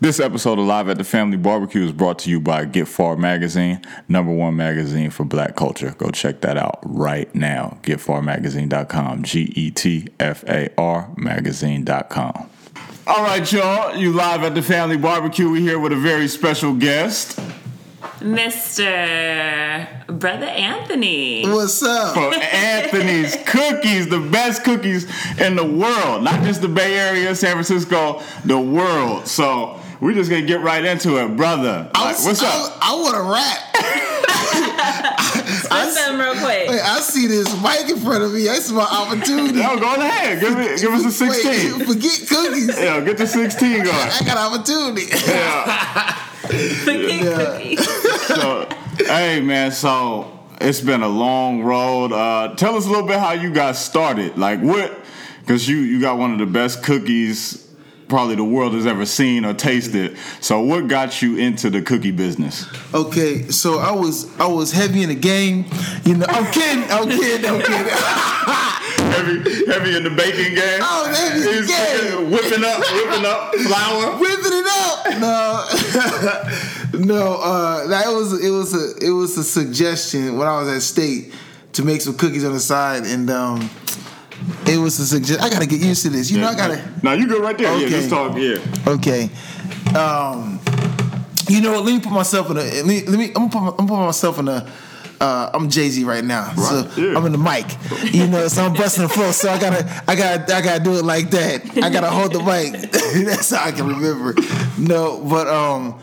This episode of Live at the Family Barbecue is brought to you by Get Far Magazine, number one magazine for black culture. Go check that out right now. GetFarMagazine.com. G E T F A R Magazine.com. All right, y'all. You live at the Family Barbecue. We're here with a very special guest. Mr. Brother Anthony. What's up? For Anthony's Cookies, the best cookies in the world. Not just the Bay Area, San Francisco, the world. So we're just gonna get right into it, brother. Like, was- what's I, up? I want to rap. Spit them real quick. Wait, I see this mic in front of me. This is my opportunity. Yo, go ahead. Give, me, give us a 16. Wait, forget cookies. Yeah, get the 16 going. I got opportunity. Yeah. Forget cookies. So, hey, man, so it's been a long road. Uh, tell us a little bit how you got started. Like, what? Because you, you got one of the best cookies probably the world has ever seen or tasted. So, what got you into the cookie business? Okay, so I was I was heavy in the game. You know, I'm kidding. I'm kidding. I'm kidding. Heavy, heavy in the baking game. Was heavy in the game. Whipping up, whipping up flour. Whipping it up. No, no. Uh, that was it was a it was a suggestion when I was at state to make some cookies on the side, and um, it was a suggestion. I gotta get used to this. You know, I gotta. Now you go right there. Yeah, Okay. just talk. Yeah. Okay. Um, you know what? Let me put myself in a. Let me. Let me I'm gonna put, I'm gonna put myself in a. Uh, I'm Jay Z right now, so Right, yeah. I'm in the mic. You know, so I'm busting the floor. So I gotta, I gotta, I gotta do it like that. I gotta hold the mic. That's how I can remember. No, but um,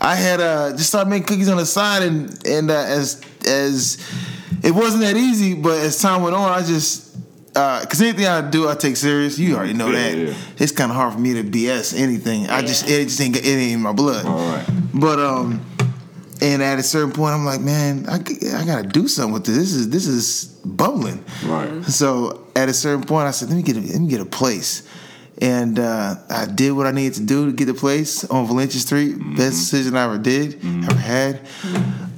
I had uh just started making cookies on the side, and and uh, as as it wasn't that easy, but as time went on, I just because anything I do, I take serious. You already know Yeah, that. yeah. It's kind of hard for me to BS anything. I just it just ain't it ain't in my blood. All right. But um, and at a certain point, I'm like, man, I, I gotta do something with this. This is this is bubbling. Right. So at a certain point, I said, let me get a, let me get a place. And uh, I did what I needed to do to get the place on Valencia Street. Mm-hmm. Best decision I ever did, ever had.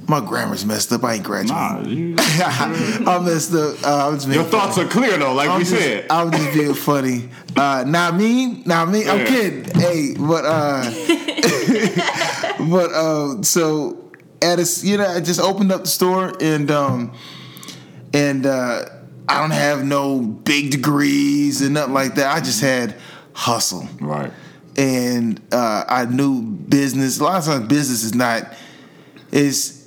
My grammar's messed up. I ain't graduating. Nah, I messed up. Uh, your being thoughts are clear though, like I'm we just, said. I'm just being funny. Uh, not me, not me. I'm kidding. Hey, but uh, but uh, so at a, you know, I just opened up the store and um, and uh, I don't have no big degrees and nothing like that. I just had hustle Right. and uh, I knew business. A lot of times, business is not is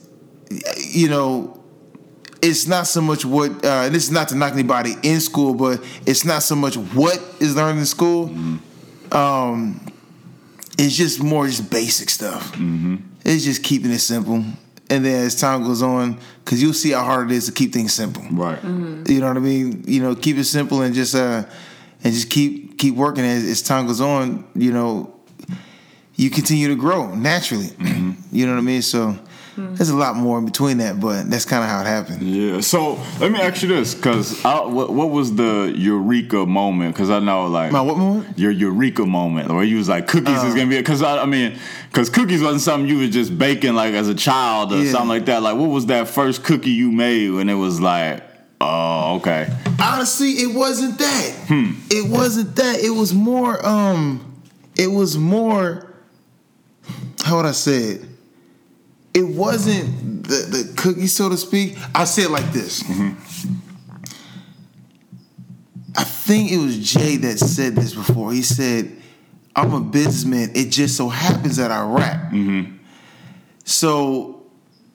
you know it's not so much what uh, this is not to knock anybody in school, but it's not so much what is learned in school. Um, it's just more just basic stuff. It's just keeping it simple, and then as time goes on, because you'll see how hard it is to keep things simple. Right. You know what I mean? You know, keep it simple and just uh and just keep keep working as, as time goes on, you know, you continue to grow naturally. You know what I mean? So there's a lot more in between that, but that's kind of how it happened. Yeah. So let me ask you this, because what, what was the eureka moment? Because I know like My what moment? your eureka moment where you was like cookies Uh. is gonna be because I, I mean because cookies wasn't something you was just baking like as a child or Yeah. something like that. Like what was that first cookie you made when it was like oh okay Honestly, it wasn't that. It wasn't that. It was more um it was more how would I say it? It wasn't the, the cookie, so to speak. I say it like this. Mm-hmm. I think it was Jay that said this before. He said, I'm a businessman. It just so happens that I rap. Mm-hmm. So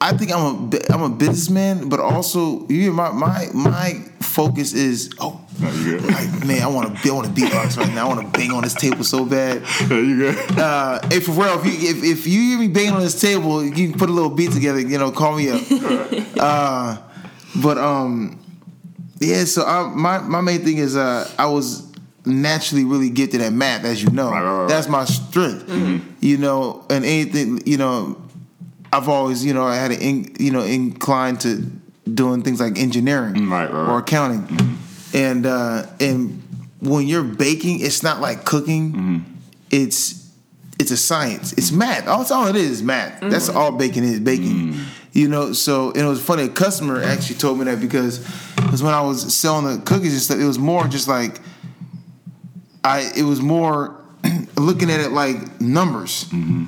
I think I'm a I'm a businessman, but also you my my my focus is oh No, you good. like, man I want to I want to beatbox right now I want to bang on this table so bad. you good Uh, hey, for real, if you if, if you hear me banging on this table, you can put a little beat together. You know, call me up. uh, but um, yeah. So I, my my main thing is uh, I was naturally really gifted at math, as you know. Right, right, right. That's my strength. You know, and anything you know, I've always you know I had an in, you know inclined to doing things like engineering Mm, or accounting, and uh, and when you're baking, it's not like cooking. Mm-hmm. It's it's a science. It's math. That's all it is. is Math. Mm-hmm. That's all baking is. Baking. Mm. You know. So and it was funny. A customer actually told me that because because when I was selling the cookies and stuff, it was more just like I. It was more. looking at it like numbers. Mm-hmm.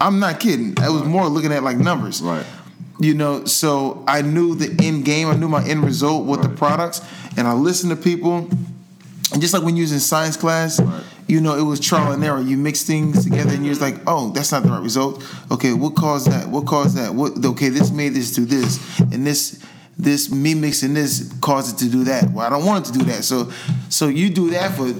I'm not kidding. I was more looking at like numbers. Right. You know, so I knew the end game. I knew my end result with the products, and I listen to people. And just like when you was in science class, Right. you know, it was trial and error. You mix things together, and you're just like, "Oh, that's not the right result." Okay, what caused that? What caused that? What? Okay, this made this do this, and this, this me mixing this caused it to do that. Well, I don't want it to do that. So, so you do that for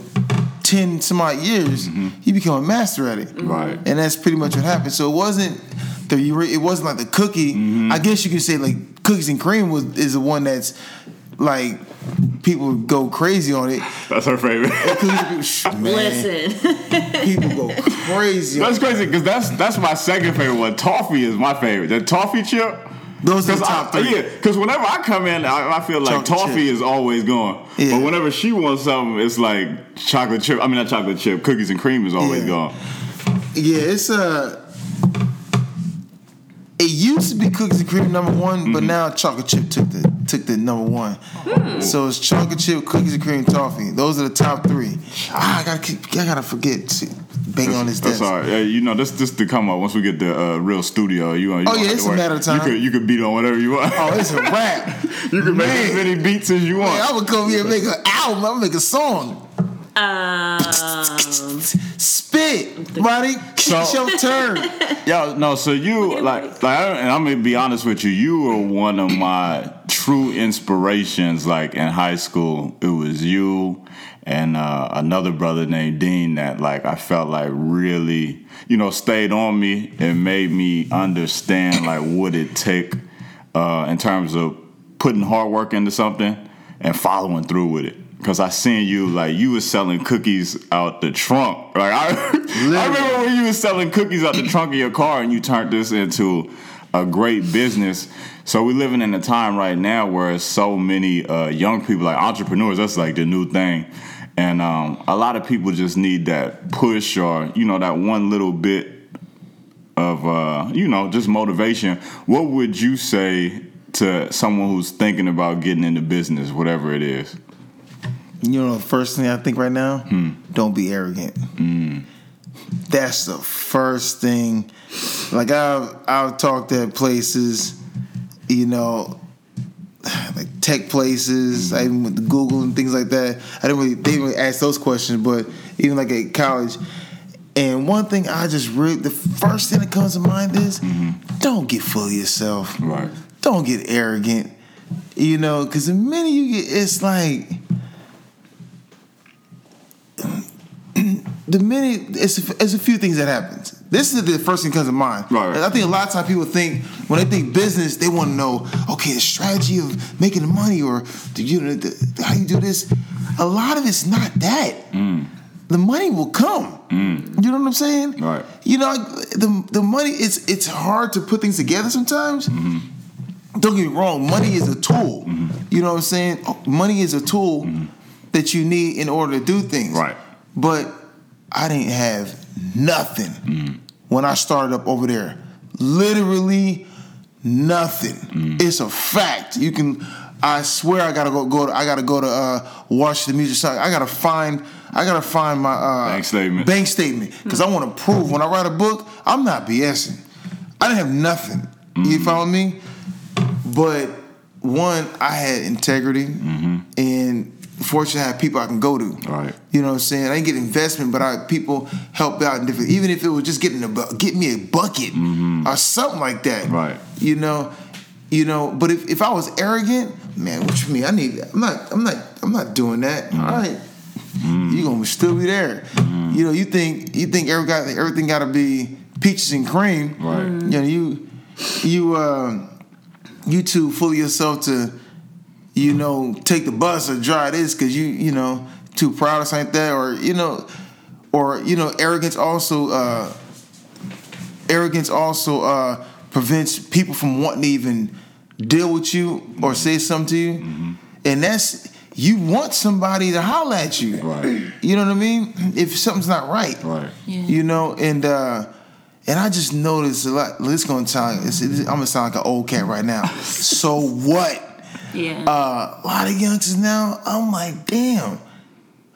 ten some odd years, you become a master at it. Mm-hmm. Right. And that's pretty much what happened. So it wasn't the it wasn't like the cookie. Mm-hmm. I guess you could say like cookies and cream was is the one that's like people go crazy on it. That's her favorite. Cookies man, Listen, people go crazy. on That's crazy because that's that's my second favorite one. Toffee is my favorite. The toffee chip. Those are the 'Cause top I, three. Yeah, because whenever I come in, I, I feel like Chocolate toffee chip. is always gone. Yeah. But whenever she wants something, it's like chocolate chip. I mean, not chocolate chip. Cookies and cream is always Yeah. going. Yeah, it's uh It used to be cookies and cream number one, but Mm-hmm. now chocolate chip took the took the number one. So it's chocolate chip, cookies and cream, toffee. Those are the top three. Ah, I gotta keep, I gotta forget to bang on this That's desk. all right. Yeah, you know, this this to come up once we get the uh, real studio. You, you Oh, yeah, it's a matter of time. You could you could beat on whatever you want. Oh, it's a rap. you can make as many beats as you want. Man, I would come here and make an album. I'm make a song. um, Spit, buddy. So- it's your turn. Yo, no. So you like, like, I- and I'm gonna be honest with you. You were one of my true inspirations. Like in high school, it was you and uh, another brother named Dean that, like, I felt like really, you know, stayed on me and made me understand like what it take uh, in terms of putting hard work into something and following through with it. Cause I seen you like you was selling cookies out the trunk. Like I, I remember when you was selling cookies out the trunk of your car and you turned this into a great business. So we're living in a time right now where so many uh, young people, like entrepreneurs, that's like the new thing. And um, a lot of people just need that push or, you know, that one little bit of uh, you know just motivation, what would you say to someone who's thinking about getting into business, whatever it is? You know, the first thing I think right now, hmm. don't be arrogant. Hmm. That's the first thing. Like I've I've talked at places, you know, like tech places. I even went to Google and things like that. I didn't really they didn't really ask those questions, but even like at college. And one thing I just really the first thing that comes to mind is mm-hmm. don't get full of yourself Right. don't get arrogant, you know, because the minute you get, it's like the minute it's a, it's a few things that happens. This is the first thing that comes to mind. Right, right. I think a lot of times people think when they think business, they want to know, okay, the strategy of making the money or do you the, how you do this. A lot of it's not that. The money will come. You know what I'm saying? Mm. Right. You know, the the money it's it's hard to put things together sometimes. Mm-hmm. Don't get me wrong, money is a tool. You know what I'm saying? Money is a tool that you need in order to do things. Mm-hmm. Right. But I didn't have nothing Mm. when I started up over there. Literally nothing. Mm. It's a fact. You can I swear I gotta go go to, I gotta go to uh watch the music site. I gotta find I gotta find my uh Bank statement. Bank statement. Because I wanna prove when I write a book, I'm not BSing. I didn't have nothing. Mm. You follow me? But one, I had integrity and fortunately I have people I can go to. Mm-hmm. Right. You know what I'm saying? I didn't get investment, but I people help out in different even if it was just getting a bu- get me a bucket or something like that. Mm-hmm. Right. You know, you know, but if, if I was arrogant, man, what you mean? I need I'm not I'm not I'm not doing that. Mm-hmm. All right. You gonna still be there. You know, you think you think every got everything gotta be peaches and cream. Right. You know, you you uh, you too of yourself to, you know, take the bus or drive this because you you know too proud or something like that, or you know, or you know, arrogance also uh, arrogance also uh, prevents people from wanting to even deal with you or say something to you, and that's you want somebody to holler at you. Right. You know what I mean? If something's not right. Right. You know, and uh and I just noticed a lot. This gonna sound. It's, it's, I'm gonna sound like an old cat right now. so what? Yeah. Uh, a lot of youngsters now. I'm like, damn.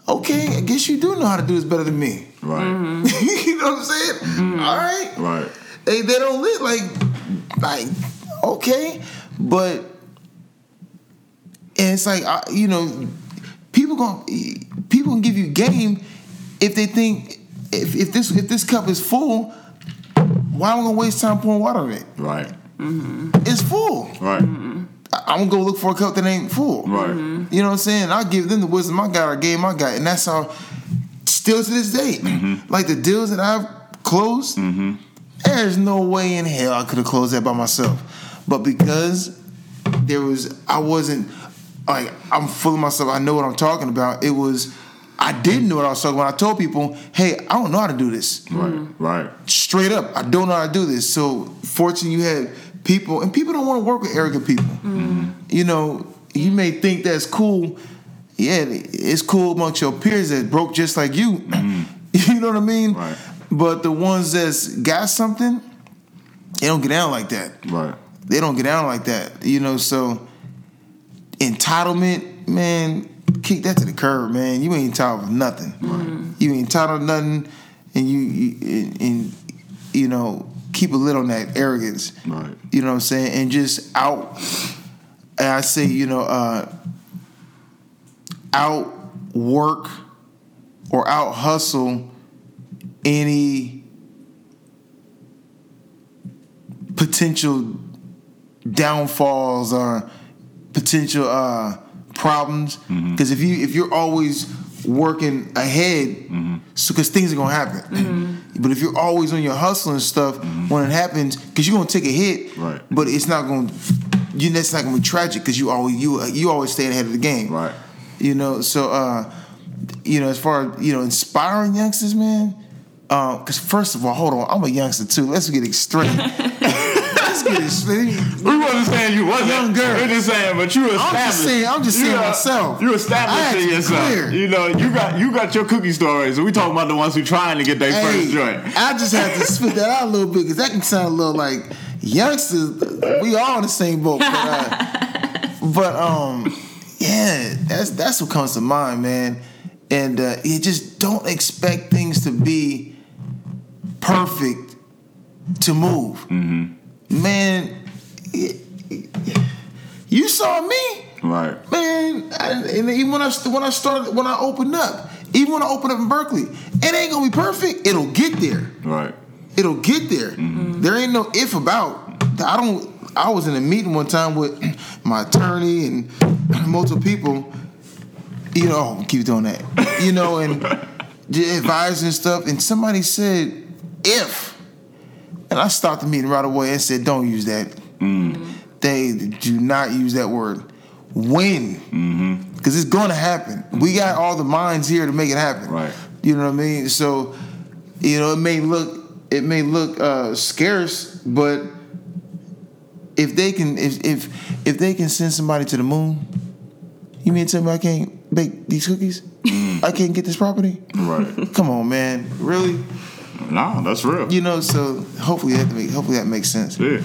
Okay, I guess you do know how to do this better than me. Right. you know what I'm saying? Mm-hmm. All right. Right. They they don't live like like okay, but and it's like I, you know, people gonna people can give you game if they think if, if this if this cup is full, why am I gonna waste time pouring water in it? Right. Mm-hmm. It's full. Right. I- I'm gonna go look for a cup that ain't full. Right. Mm-hmm. You know what I'm saying? I'll give them the wisdom I got or game I got. And that's how still to this day. Mm-hmm. Like the deals that I've closed, mm-hmm. there's no way in hell I could have closed that by myself. But because there was I wasn't like I'm full of myself, I know what I'm talking about. It was I didn't know what I was talking about. I told people, hey, I don't know how to do this Right. Right. straight up, I don't know how to do this. So fortunately, you had people, and people don't want to work with arrogant people. Mm-hmm. You know, you may think that's cool. Yeah, it's cool amongst your peers that broke just like you. Mm-hmm. You know what I mean? Right. But the ones that's got something, they don't get down like that. Right. They don't get down like that. You know, so entitlement, man, kick that to the curb, man. You ain't entitled to nothing. You ain't entitled to nothing, and you, you and, and you know keep a lid on that arrogance. Right. You know what I'm saying, and just out. And I say, you know, uh, out work or out hustle any potential downfalls or potential uh, problems. Because if you if you're always working ahead, mm-hmm. so because things are gonna happen. Mm-hmm. But if you're always on your hustle and stuff, mm-hmm. when it happens, because you're gonna take a hit, Right. but it's not gonna. You that's not gonna be tragic because you always you you always stay ahead of the game, Right. You know, so uh, you know, as far as you know, inspiring youngsters, man. Uh, because first of all, hold on, I'm a youngster too. Let's get extreme. Let's get extreme. We wasn't saying you wasn't. Young girl. We're just saying, but you established. I'm just saying- I'm just you saying are- myself. You I had establishing yourself. clear. You know, you got you got your cookie stories. and we talking about the ones who trying to get their Hey, first joint. I just had to spit that out a little bit because that can sound a little like youngsters. We all in the same boat, but, uh, but um, yeah, that's that's what comes to mind, man. And uh, you just don't expect things to be perfect to move, Mm-hmm. Man. it- you saw me Right. man. I, and even when I when I started when I opened up, even when I opened up in Berkeley, it ain't gonna be perfect. It'll get there. Right. It'll get there. Mm-hmm. There ain't no if about. I don't. I was in a meeting one time with my attorney and multiple people. You know, keep doing that. You know, and the advisors and stuff. And somebody said if, and I stopped the meeting right away and said, "Don't use that. Mm-hmm. They do not use that word. When, mm-hmm. because it's going to happen. We mm-hmm. got all the minds here to make it happen. Right. You know what I mean? So, you know, it may look it may look uh, scarce, but if they can if if if they can send somebody to the moon, you mean to tell me I can't bake these cookies? Mm. I can't get this property? Right. Come on, man. Really? No, that's real. You know, so hopefully that make, hopefully that makes sense. Yeah.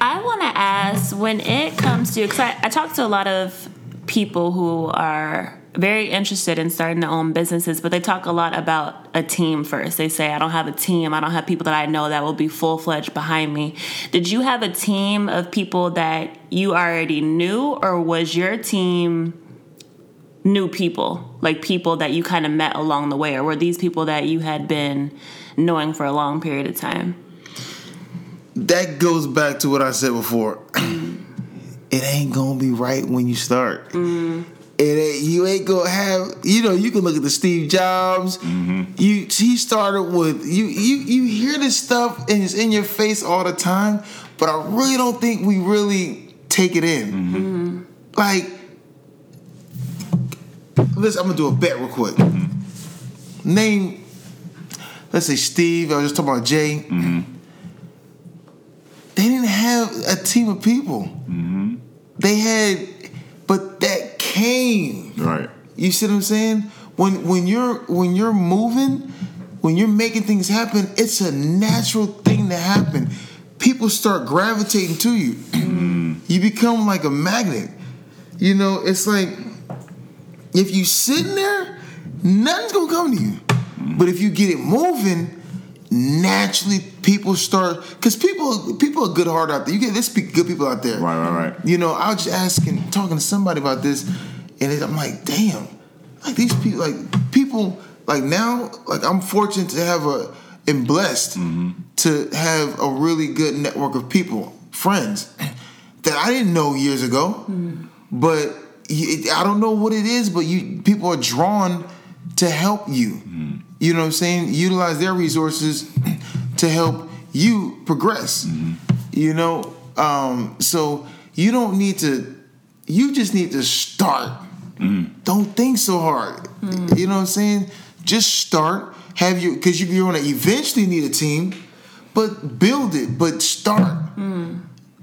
I want to ask when it comes to, because I, I talk to a lot of people who are very interested in starting their own businesses, but they talk a lot about a team first. They say, I don't have a team. I don't have people that I know that will be full fledged behind me. Did you have a team of people that you already knew, or was your team new people? Like people that you kind of met along the way, or were these people that you had been knowing for a long period of time? That goes back to what I said before. it ain't gonna be right when you start. Mm-hmm. It ain't, you ain't gonna have you know you can look at the Steve Jobs. Mm-hmm. You he started with you you you hear this stuff and it's in your face all the time, but I really don't think we really take it in. Mm-hmm. Like, listen, I'm gonna do a bet real quick. Mm-hmm. Name, let's say Steve. I was just talking about Jay. Mm-hmm. They didn't have a team of people. Mm-hmm. They had, but that came. Right. You see what I'm saying? When when you're when you're moving, when you're making things happen, it's a natural thing to happen. People start gravitating to you. you become like a magnet. You know, it's like if you sitting there, nothing's gonna come to you. But if you get it moving, naturally people start because people people are good heart out there. You get this good people out there. Right, right, right. You know, I was just asking, talking to somebody about this, and it, I'm like, damn, like these people, like people, like now, like I'm fortunate to have a and blessed mm-hmm. to have a really good network of people, friends that I didn't know years ago, mm-hmm. but you- I don't know what it is, but you people are drawn to help you. Mm-hmm. You know what I'm saying? Utilize their resources to help you progress. Mm-hmm. You know, um, so you don't need to. You just need to start. Mm-hmm. Don't think so hard. You know what I'm saying? Just start. Have you because you're going to eventually need a team, but build it. But start.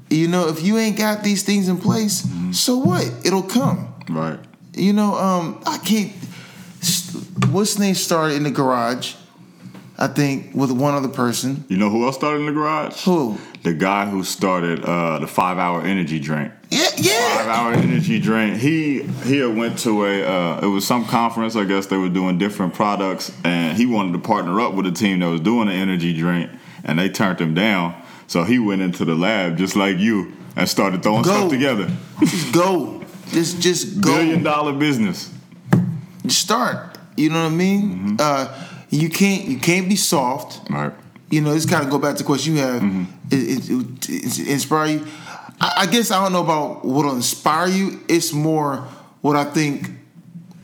You know, if you ain't got these things in place, so what? It'll come. Right. You know, um, I can't. What's name started in the garage? I think with one other person. You know who else started in the garage? Who? The guy who started uh, the five hour energy drink. Yeah, yeah. Five Hour energy drink. He he went to a uh, it was some conference. I guess they were doing different products, and he wanted to partner up with a team that was doing an energy drink, and they turned him down. So he went into the lab just like you and started throwing Go. stuff together. Just go. Just, just go. Billion dollar business. Start. You know what I mean? Mm-hmm. Uh, you can't, you can't be soft. Right. You know, this kind of go back to the question you have. Mm-hmm. It, it, it, it inspire you. I, I guess I don't know about what'll inspire you. It's more what I think.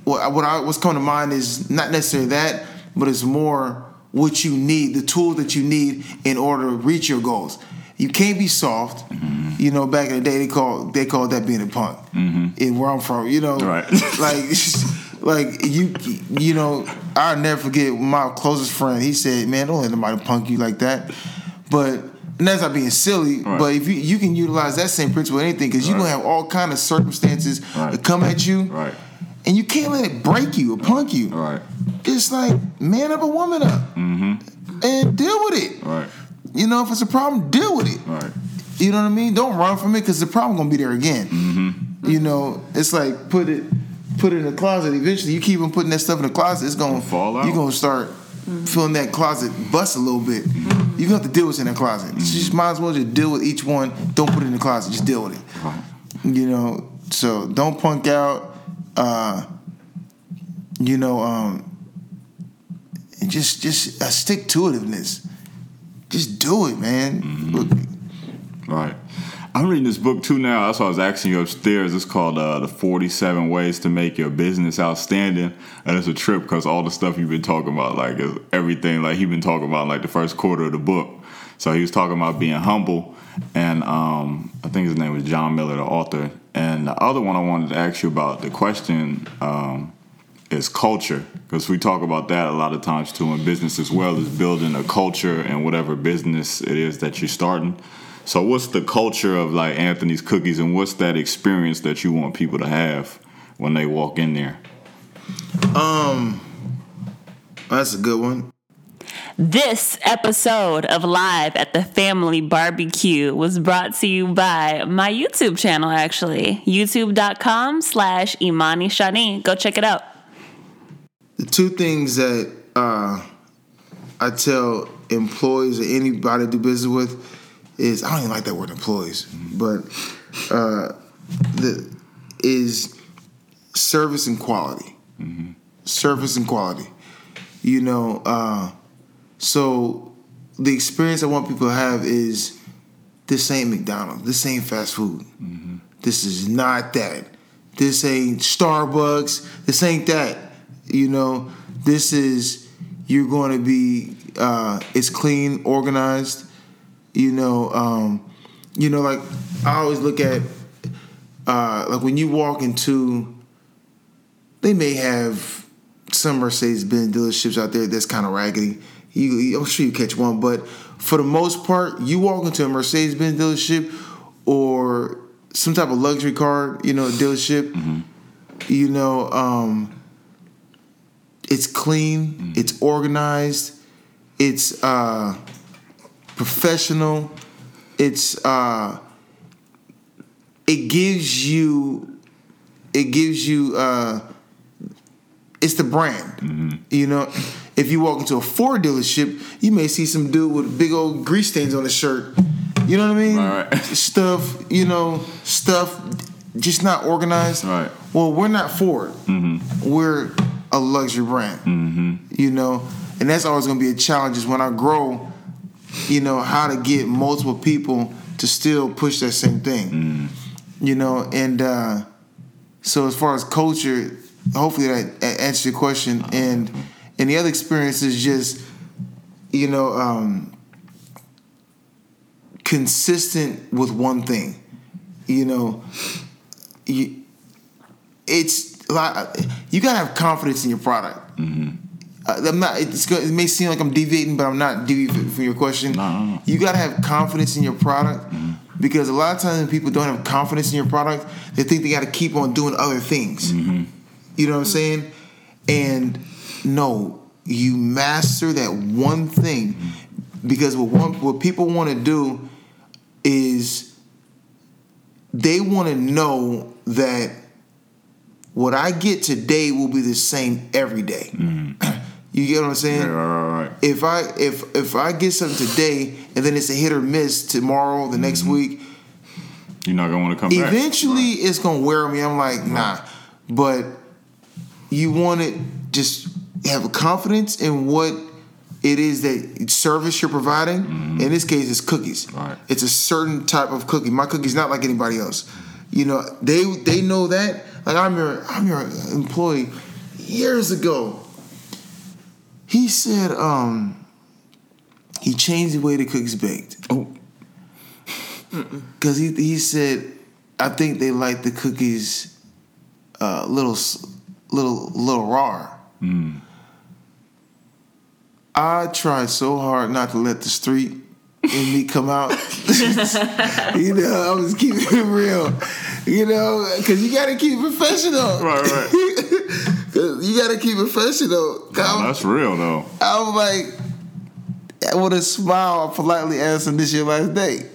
What what I what's coming to mind is not necessarily that, but it's more what you need, the tools that you need in order to reach your goals. You can't be soft. Mm-hmm. You know, back in the day, they call they called that being a punk. In where I'm from, you know, Right. like like you you know I'll never forget my closest friend he said man don't let nobody punk you like that but and that's not being silly Right. but if you you can utilize that same principle in anything because you're gonna have all kind of circumstances Right. that come at you Right. and you can't let it break you or punk you Right. It's like man up a woman up and deal with it Right. you know if it's a problem deal with it Right. you know what I mean? Don't run from it because the problem gonna be there again. Mm-hmm. You know, it's like put it put it in the closet. Eventually, you keep on putting that stuff in the closet, it's gonna Fall out. You're gonna start feeling that closet bust a little bit. Mm-hmm. You gonna have to deal with what's in that closet. You just might as well just deal with each one. Don't put it in the closet. Just deal with it. Right. You know, so don't punk out. Uh, you know, um, and just just a stick to itiveness. Just do it, man. Mm-hmm. Look, Right. I'm reading this book too now. That's why I was asking you upstairs. It's called uh, The 47 Ways to Make Your Business Outstanding. And it's a trip because all the stuff you've been talking about, like is everything, like he's been talking about like the first quarter of the book. So he was talking about being humble. And um, I think his name was John Miller, the author. And the other one I wanted to ask you about, the question um, is culture because we talk about that a lot of times too in business as well as building a culture and whatever business it is that you're starting so what's the culture of like anthony's cookies and what's that experience that you want people to have when they walk in there um that's a good one. This episode of Live at the Family Barbecue was brought to you by my YouTube channel, actually. YouTube.com slash Imani Shani. Go check it out. The two things that uh, I tell employees or anybody I do business with is I don't even like that word employees, but uh, the is service and quality. Service and quality. You know, uh, so the experience I want people to have is this ain't McDonald's. This ain't fast food. This is not that. This ain't Starbucks. This ain't that. You know, this is you're going to be. Uh, it's clean, organized. You know, um, you know, like I always look at, uh, like when you walk into, they may have some Mercedes Benz dealerships out there that's kind of raggedy. You, you- I'm sure you catch one, but for the most part, you walk into a Mercedes Benz dealership or some type of luxury car, you know, dealership. You know, um, it's clean, it's organized, it's uh, professional, it's uh, it gives you it gives you uh, it's the brand. You know, if you walk into a Ford dealership, you may see some dude with big old grease stains on his shirt. You know what I mean? Right. Stuff, you know, stuff just not organized. Right. Well, we're not Ford. We're a luxury brand. You know, and that's always going to be a challenge. Is when I grow, you know, how to get multiple people to still push that same thing. You know, and uh, so as far as culture, hopefully that answers your question. And and the other experience is just, you know, um, consistent with one thing. You know, you, it's Uh, you gotta have confidence in your product. Mm-hmm. Uh, I'm not. It's it may seem like I'm deviating, but I'm not deviating from your question. No, no, no. You gotta have confidence in your product mm-hmm. because a lot of times when people don't have confidence in your product, they think they gotta keep on doing other things. Mm-hmm. You know what I'm saying? And no, you master that one thing because what one what people want to do is they want to know that what I get today will be the same every day. Mm. you get what I'm saying? Yeah, right, right, right. If I if if I get something today and then it's a hit or miss tomorrow, the next mm-hmm. week, You're not gonna want to come back. eventually it's gonna wear me. I'm like, nah. But you want to just have a confidence in what it is that service you're providing. Mm-hmm. In this case, it's cookies. Right. It's a certain type of cookie. My cookie's not like anybody else. You know, they they know that. Like I'm your I'm your employee years ago. He said, um, he changed the way the cookies baked. Oh, Cause he he said, I think they like the cookies, uh, little little little raw. I tried so hard not to let the street in me come out. you know, I was keeping it real. You know, cause you gotta keep professional. Right, right. 'Cause you gotta keep it professional. oh, that's real though. I was like, with a smile, I politely asked him, "This your last day?"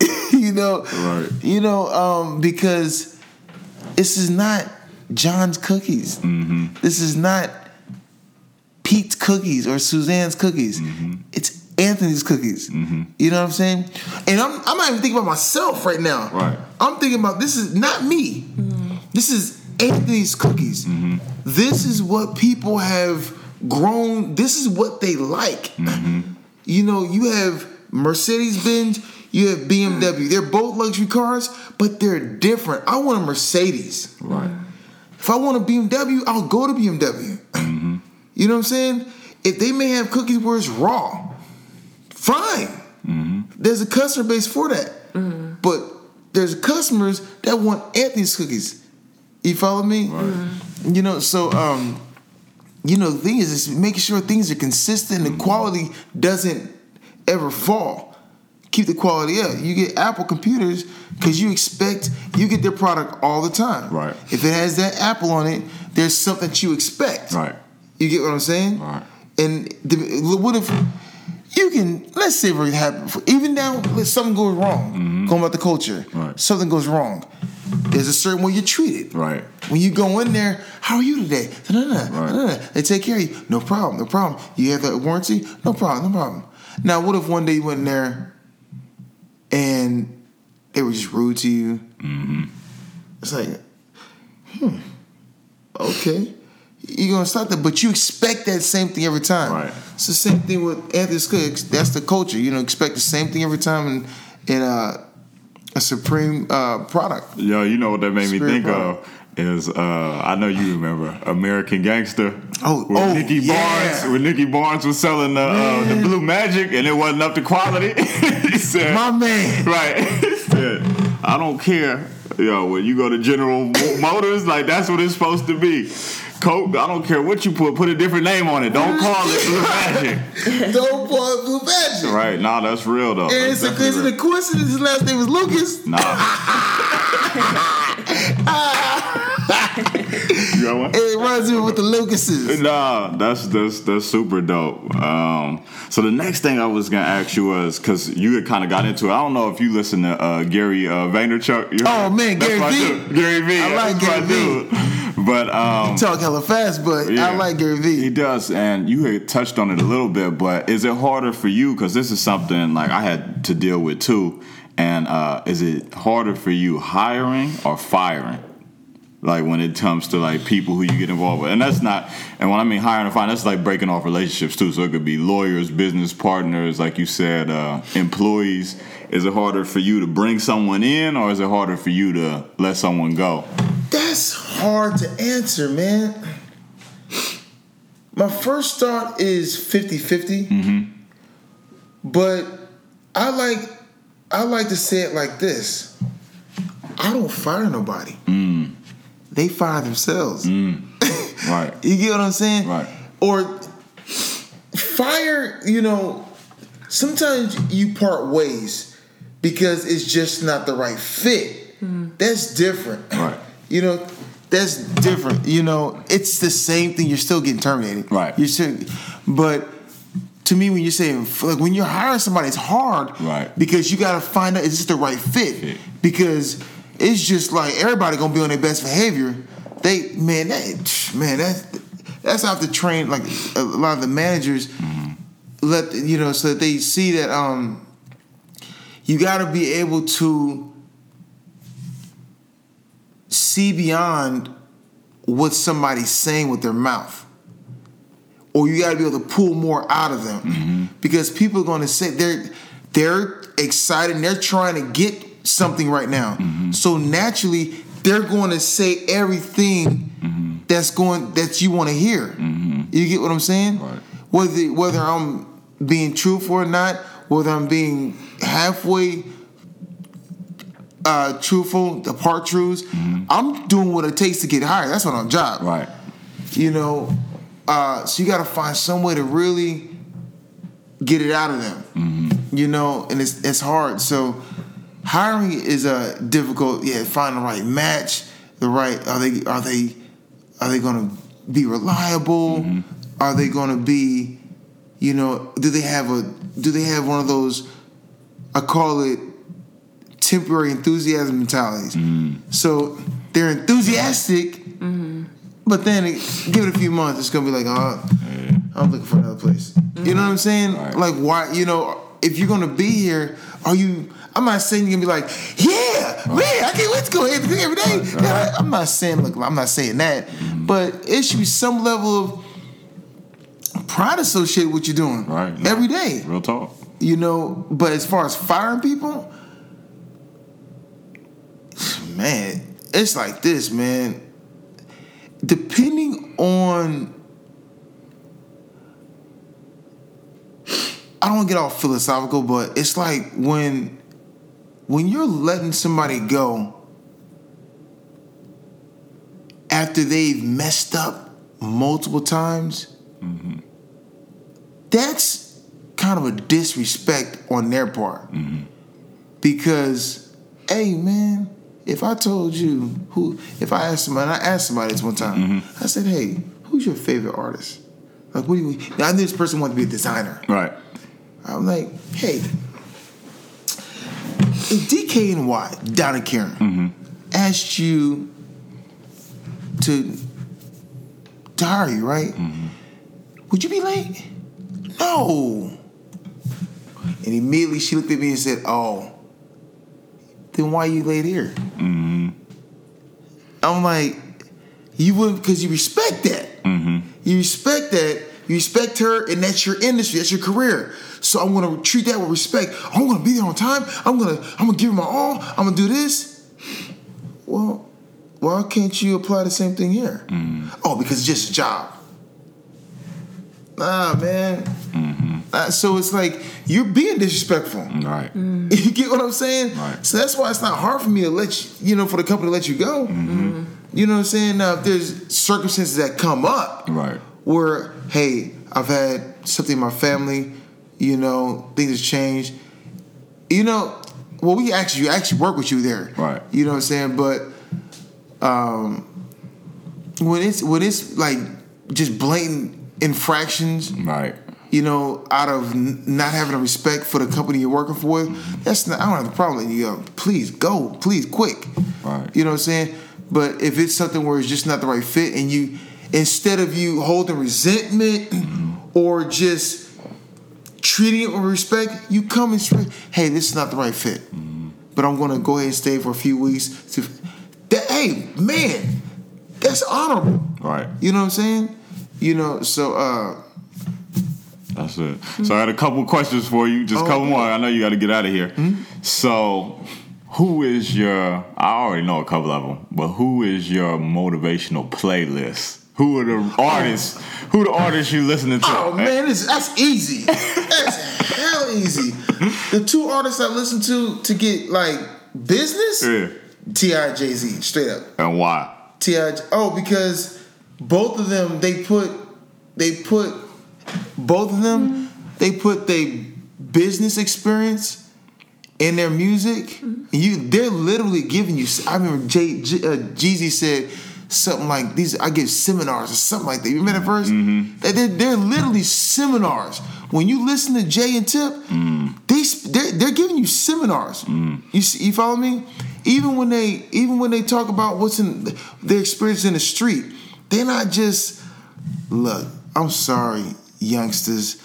you know, Right. You know, um, because this is not John's cookies. Mm-hmm. This is not Pete's cookies or Suzanne's cookies. Mm-hmm. It's Anthony's cookies. You know what I'm saying? And I'm, I'm not even thinking about myself right now. Right. I'm thinking about this is not me. This is Anthony's cookies. Mm-hmm. This is what people have grown. This is what they like. Mm-hmm. You know, you have Mercedes Benz, you have BMW. They're both luxury cars, but they're different. I want a Mercedes. Right. If I want a BMW, I'll go to BMW. You know what I'm saying? If they may have cookies where it's raw, fine. Mm-hmm. There's a customer base for that. Mm-hmm. But there's customers that want Anthony's cookies. You follow me? Mm-hmm. You know, so um, you know, the thing is, is making sure things are consistent and the quality doesn't ever fall. Keep the quality up. You get Apple computers because you expect you get their product all the time. Right. If it has that Apple on it, there's something that you expect. Right. You get what I'm saying? Right. And the, what if you can? Let's say for example, even now, if something goes wrong, going about the culture, Right. something goes wrong. There's a certain way you're treated. Right. When you go in there, how are you today? Da-da-da. They take care of you. No problem. No problem. You have that warranty. No problem. No problem. Now, what if one day you went in there and they were just rude to you? Mm-hmm. It's like, hmm, okay. You're gonna start that, but you expect that same thing every time. Right. It's the same thing with Anthony's Cooks. That's the culture. You know, expect the same thing every time in in uh, a supreme uh, product. Yo, you know what that made me think product. of is uh, I know you remember American Gangster. Oh, with oh, Nicky yeah. Barnes. When Nicky Barnes was selling the uh, the Blue Magic and it wasn't up to quality. he said, My man. Right. He said, I don't care. Yo, when you go to General Motors, like that's what it's supposed to be. Coke, I don't care what you put. Put a different name on it. Don't call it Blue Magic. Don't boy blue magic. Right. Nah, that's real though. And it's a, definitely is it a coincidence his last name was Lucas? Nah. you got one? It runs with the Lucases. Nah, that's that's that's super dope. Um, so the next thing I was gonna ask you was because you had kind of got into it. I don't know if you listen to uh, Gary uh, Vaynerchuk. You Oh, man, That's Gary V. dude. Gary V. I like that's Gary V. but um, Talk hella fast, but yeah. I like Gary Vee. He does, and you had touched on it a little bit. But is it harder for you? Because this is something like I had to deal with too. And uh, is it harder for you hiring or firing? Like when it comes to like people who you get involved with, and that's not. And when I mean hiring or firing, that's like breaking off relationships too. So it could be lawyers, business partners, like you said, uh, employees. Is it harder for you to bring someone in, or is it harder for you to let someone go? That's hard to answer, man. My first thought is 50-50. Mm-hmm. But I like I like to say it like this. I don't fire nobody. Mm. They fire themselves. Mm. Right. You get what I'm saying? Right. Or fire, you know, sometimes you part ways because it's just not the right fit. Mm. That's different. Right. You know, that's different. You know, it's the same thing. You're still getting terminated. Right. You're still, but to me, when you're saying like when you're hiring somebody, it's hard. Right. Because you got to find out is this the right fit? Fit. Because it's just like everybody gonna be on their best behavior. They man, that man, that's that's how to train like a lot of the managers let you know so that they see that um you got to be able to see beyond what somebody's saying with their mouth. Or you got to be able to pull more out of them. Mm-hmm. Because people are going to say they're they're excited and they're trying to get something right now. Mm-hmm. So naturally they're going to say everything mm-hmm. that's going that you want to hear you get what i'm saying? Right. whether whether i'm being truthful or not whether i'm being halfway uh, truthful, the part truths. I'm doing what it takes to get hired. That's what I'm job Right. you know uh, so you got to find some way to really get it out of them you know and it's it's hard so hiring is a difficult yeah find the right match the right are they are they are they going to be reliable are they going to be you know do they have a do they have one of those i call it temporary enthusiasm mentalities mm-hmm. so they're enthusiastic mm-hmm. but then it, give it a few months, it's gonna be like, oh, I'm looking for another place. You mm-hmm. know what I'm saying? Right. Like, why? You know, if you're gonna be here, are you? I'm not saying you're gonna be like, yeah, man, I can't wait to go every day. Every day. Right, right. Yeah, I'm not saying, look, I'm not saying that, but it should be some level of pride associated with what you're doing Right. every day. Real talk. You know, but as far as firing people, man, it's like this, man. Depending on, I don't want to get all philosophical, but it's like when, when you're letting somebody go after they've messed up multiple times, mm-hmm. that's kind of a disrespect on their part. Mm-hmm. Because, hey man, if I told you who, if I asked somebody, and I asked somebody this one time, mm-hmm. I said, hey, who's your favorite artist? Like, what do you? Now, I knew this person wanted to be a designer. Right. I'm like, hey, if DKNY, Donna Karan, mm-hmm. asked you to to hire you, right? Mm-hmm. Would you be late? No. And immediately she looked at me and said, "Oh, then why you late here?" Mm-hmm. I'm like, you wouldn't because you respect that. Mm-hmm. You respect that. You respect her, and that's your industry. That's your career. So I'm gonna treat that with respect. I'm gonna be there on time. I'm gonna I'm gonna give her my all. I'm gonna do this. Well, why can't you apply the same thing here? Mm. Oh, because it's just a job. Nah, man. Mm. Uh, so it's like you're being disrespectful. Right. You get what I'm saying? Right. So that's why it's not hard for me to let you, you know, for the company to let you go. You know what I'm saying? Now, if there's circumstances that come up Right. where, hey, I've had something in my family, you know, things have changed. You know, well, we actually actually work with you there. Right. You know what I'm saying? But um, when it's when it's like just blatant infractions, Right. You know, out of n- not having a respect for the company you're working for, mm-hmm. that's not. I don't have a problem letting you go. Please go, please, quick. Right. You know what I'm saying? But if it's something where it's just not the right fit, and you instead of you holding resentment mm-hmm. or just treating it with respect, you come and say, hey, this is not the right fit. Mm-hmm. But I'm gonna go ahead and stay for a few weeks to that hey, man, that's honorable. Right. You know what I'm saying? You know, so uh That's it. So I had a couple questions for you. Just a Oh, couple okay. more. I know you got to get out of here. Hmm? So, who is your? I already know a couple of them, but who is your motivational playlist? Who are the oh. artists? Who the artists you listening to? Oh man, this, that's easy. That's hell easy. The two artists I listen to to get like business, Yeah. T.I. Jay Z, straight up. And why? Ti. Oh, because both of them they put they put both of them they put their business experience in their music. And you they're literally giving you. I remember Jay, J, uh, Jeezy said something like these. I give seminars or something like that. You remember that verse? Mm-hmm. They- They're, they're literally seminars. When you listen to Jay and Tip, mm. they sp- they're, they're giving you seminars. Mm. You see, you follow me? Even when they even when they talk about what's in their experience in the street, they're not just look. I'm sorry, youngsters.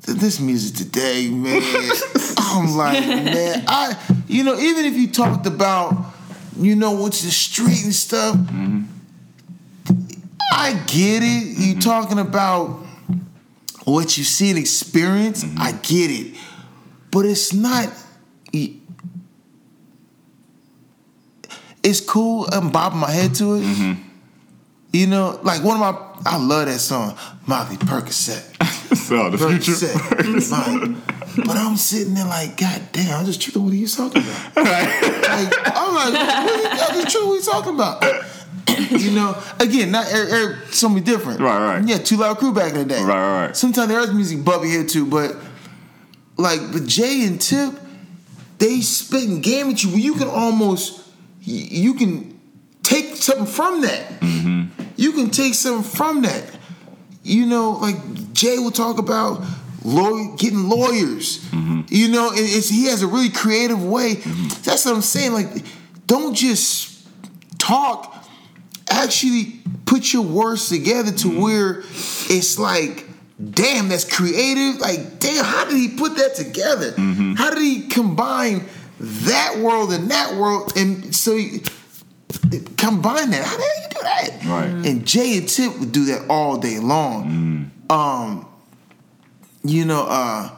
This music today, man. I'm like, man, I, you know, even if you talked about, you know, what's the street and stuff, mm-hmm. I get it. You mm-hmm. talking about what you see and experience, mm-hmm. I get it. But it's not. It's cool. I'm bobbing my head to it. You know, like one of my. I love that song, Molly Percocet. So the Future. Percocet. Like, but I'm sitting there like, God damn, I'm just tripping. What are you talking about? like, I'm like, what are you, I'm just tripping. What are you talking about? you know, again, not every, every, something different. Right, right. Yeah, Two Loud Crew back in the day. Right, right, right. Sometimes there is music bubbly here too, but like, but Jay and Tip, they spitting game at you where you can almost, you can take something from that. Mm-hmm. You can take something from that. You know, like Jay will talk about lawyer, getting lawyers. Mm-hmm. You know, he has a really creative way. Mm-hmm. That's what I'm saying. Like, don't just talk. Actually, put your words together to mm-hmm. where it's like, damn, that's creative. Like, damn, how did he put that together? How did he combine that world and that world? And so. He, combine that. How the hell you do that? Right. And Jay and Tip would do that all day long. Um, you know, uh,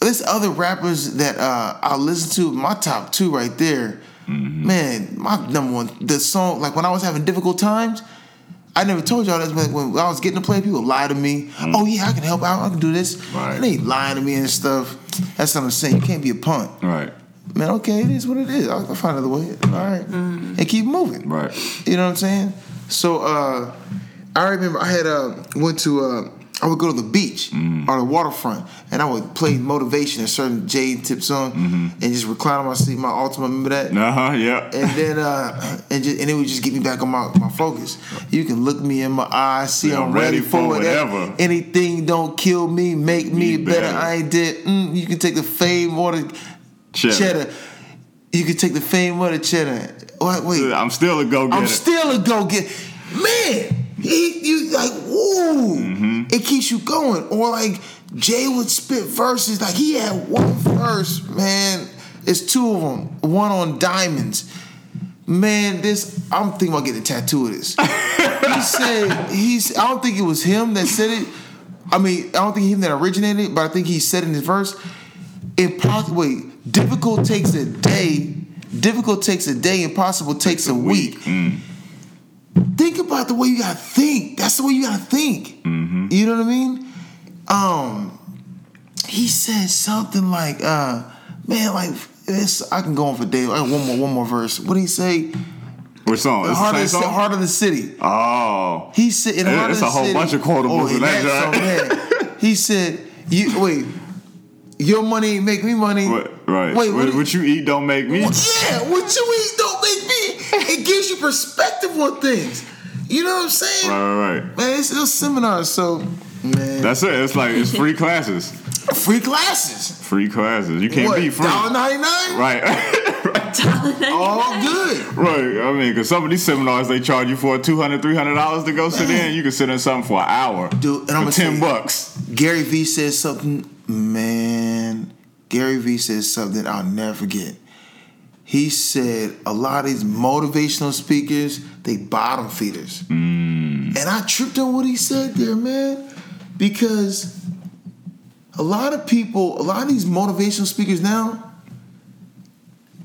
there's other rappers that uh, I listen to. My top two right there. Man, my number one, the song, like when I was having difficult times, I never told y'all this, but when I was getting to play, people lie to me. Oh, yeah, I can help out. I can do this. Right. And they lying to me and stuff. That's what I'm saying. You can't be a punk. Right. Man, okay, it is what it is. I'll I'll find another way. All right. And keep moving. Right. You know what I'm saying? So uh I remember I had uh went to uh I would go to the beach or the waterfront and I would play motivation, a certain J tip song, and just recline on my seat, my Altima, remember that? Uh huh. Yeah. And then uh and just and it would just get me back on my, my focus. You can look me in my eyes, see Yeah, I'm ready, for whatever. Anything don't kill me, make me Me better. better. I ain't dead. Mm, you can take the fame or the Cheddar. cheddar. You can take the fame or the cheddar. Wait, wait. I'm still a go getter. I'm still a go get. Man, he you like woo. Mm-hmm. It keeps you going. Or like Jay would spit verses. Like he had one verse, man. It's two of them. One on diamonds. Man, this I'm thinking about getting a tattoo of this. he said he's. I don't think it was him that said it. I mean, I don't think him that originated it, but I think he said in his verse. Impossible. Wait, difficult takes a day. Difficult takes a day. Impossible takes a week. Think about the way you gotta think. That's the way you gotta think. You know what I mean? Um, he said something like, uh, "Man, like this. I can go on for days. I got one more, one more verse. What did he say? Which song? The It's heart, the of the, song? heart of the city. Oh. He said, in Yeah, it's a whole city- bunch of quotables Oh, in that so. He said, "You wait, your money make me money. What, right. Wait, what, what, what you eat don't make me. yeah, what you eat don't make me. It gives you perspective on things. You know what I'm saying? Right, right, right. Man, it's, it's seminars, so man, That's it. It's like it's free classes. Free classes. Free classes. You can't what? be free. Dollar ninety nine. Right. All good. right. I mean, because some of these seminars they charge you for $200, $300 to go sit in. You can sit in something for an hour. Dude, and for I'm gonna 10 tell you- bucks. Gary Vee says something, man. Gary Vee says something I'll never forget. He said a lot of these motivational speakers, they bottom feeders. Mm. And I tripped on what he said there, man. Because a lot of people, a lot of these motivational speakers now,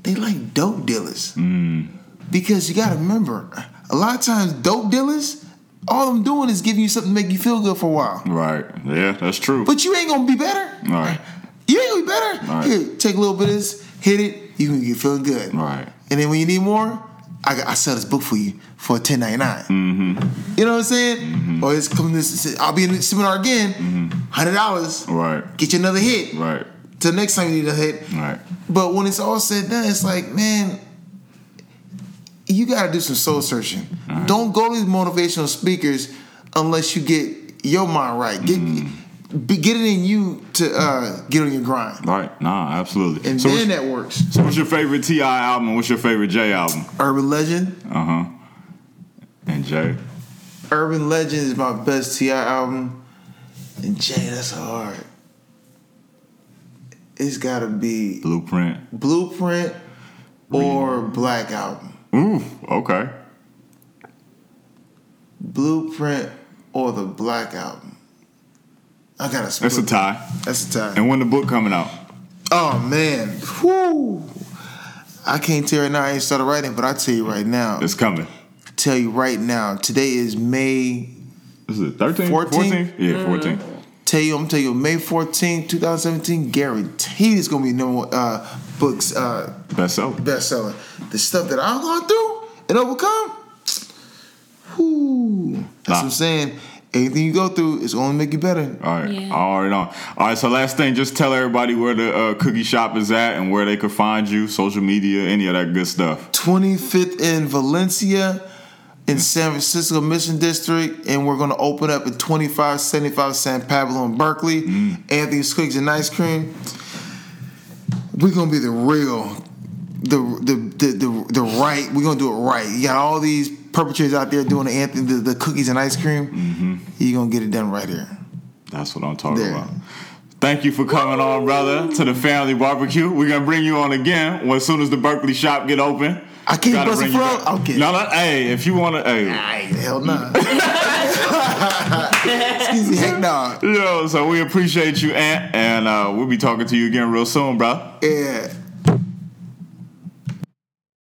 they like dope dealers. Mm. Because you gotta remember, a lot of times dope dealers, all I'm doing is giving you something to make you feel good for a while. Right. Yeah, that's true. But you ain't gonna be better. Right. You ain't gonna be better. Right. Here, take a little bit of this, hit it, you can get feeling good. Right. And then when you need more, I, I sell this book for you for ten ninety nine. Mm-hmm. You know what I'm saying? Mm-hmm. Or it's coming this. I'll be in the seminar again. Hundred dollars. right. Get you another hit. Right. Till next time you need a hit. Right. But when it's all said and done, it's like, man, you gotta do some soul searching. Don't go to these motivational speakers unless you get your mind right. Get be, get it in you to uh, get on your grind, Right. Nah, absolutely. and so, then that works. so what's your favorite T.I. album? What's your favorite J album? Urban Legend. Uh huh. And J. Urban Legend is my best T.I. album, and J, that's hard. It's gotta be Blueprint. Blueprint or Black Album. Ooh. Okay. Blueprint or the Black Album. I gotta split. That's a tie. That's a tie. And when the book coming out? Oh man, Whew. I can't tell you right now. I ain't started writing, but I tell you right now. It's coming. Tell you right now. Today is May. This Is it 13th? 14th? 14th? Yeah, 14th. Tell you, I'm gonna tell you, May 14, 2017. Guaranteed, it's gonna be number one uh, books uh, Bestseller. bestseller. The stuff that I've gone through and overcome. Whew. That's Nah. what I'm saying. Anything you go through is only make you better. All right. Yeah. I already know. All right. So last thing, just tell everybody where the uh, cookie shop is at and where they could find you, social media, any of that good stuff. 25th in Valencia in San Francisco Mission District, and we're gonna open up at 2575 San Pablo in Berkeley. Anthony's Cookies and Ice Cream. We're gonna be the real, the the the the, the right. We're gonna do it right. You got all these perpetrators out there doing the Anthony the, the cookies and ice cream. You're gonna get it done right here. That's what I'm talking There. about. Thank you for coming on, brother, to the family barbecue. We're gonna bring you on again as soon as the Berkeley shop get open. I can't bust a front? Okay. No, no. Hey, if you wanna, hey. Ay, hell no. Excuse me, heck no. Yo, so we appreciate you, Ant, and uh, we'll be talking to you again real soon, bro. Yeah.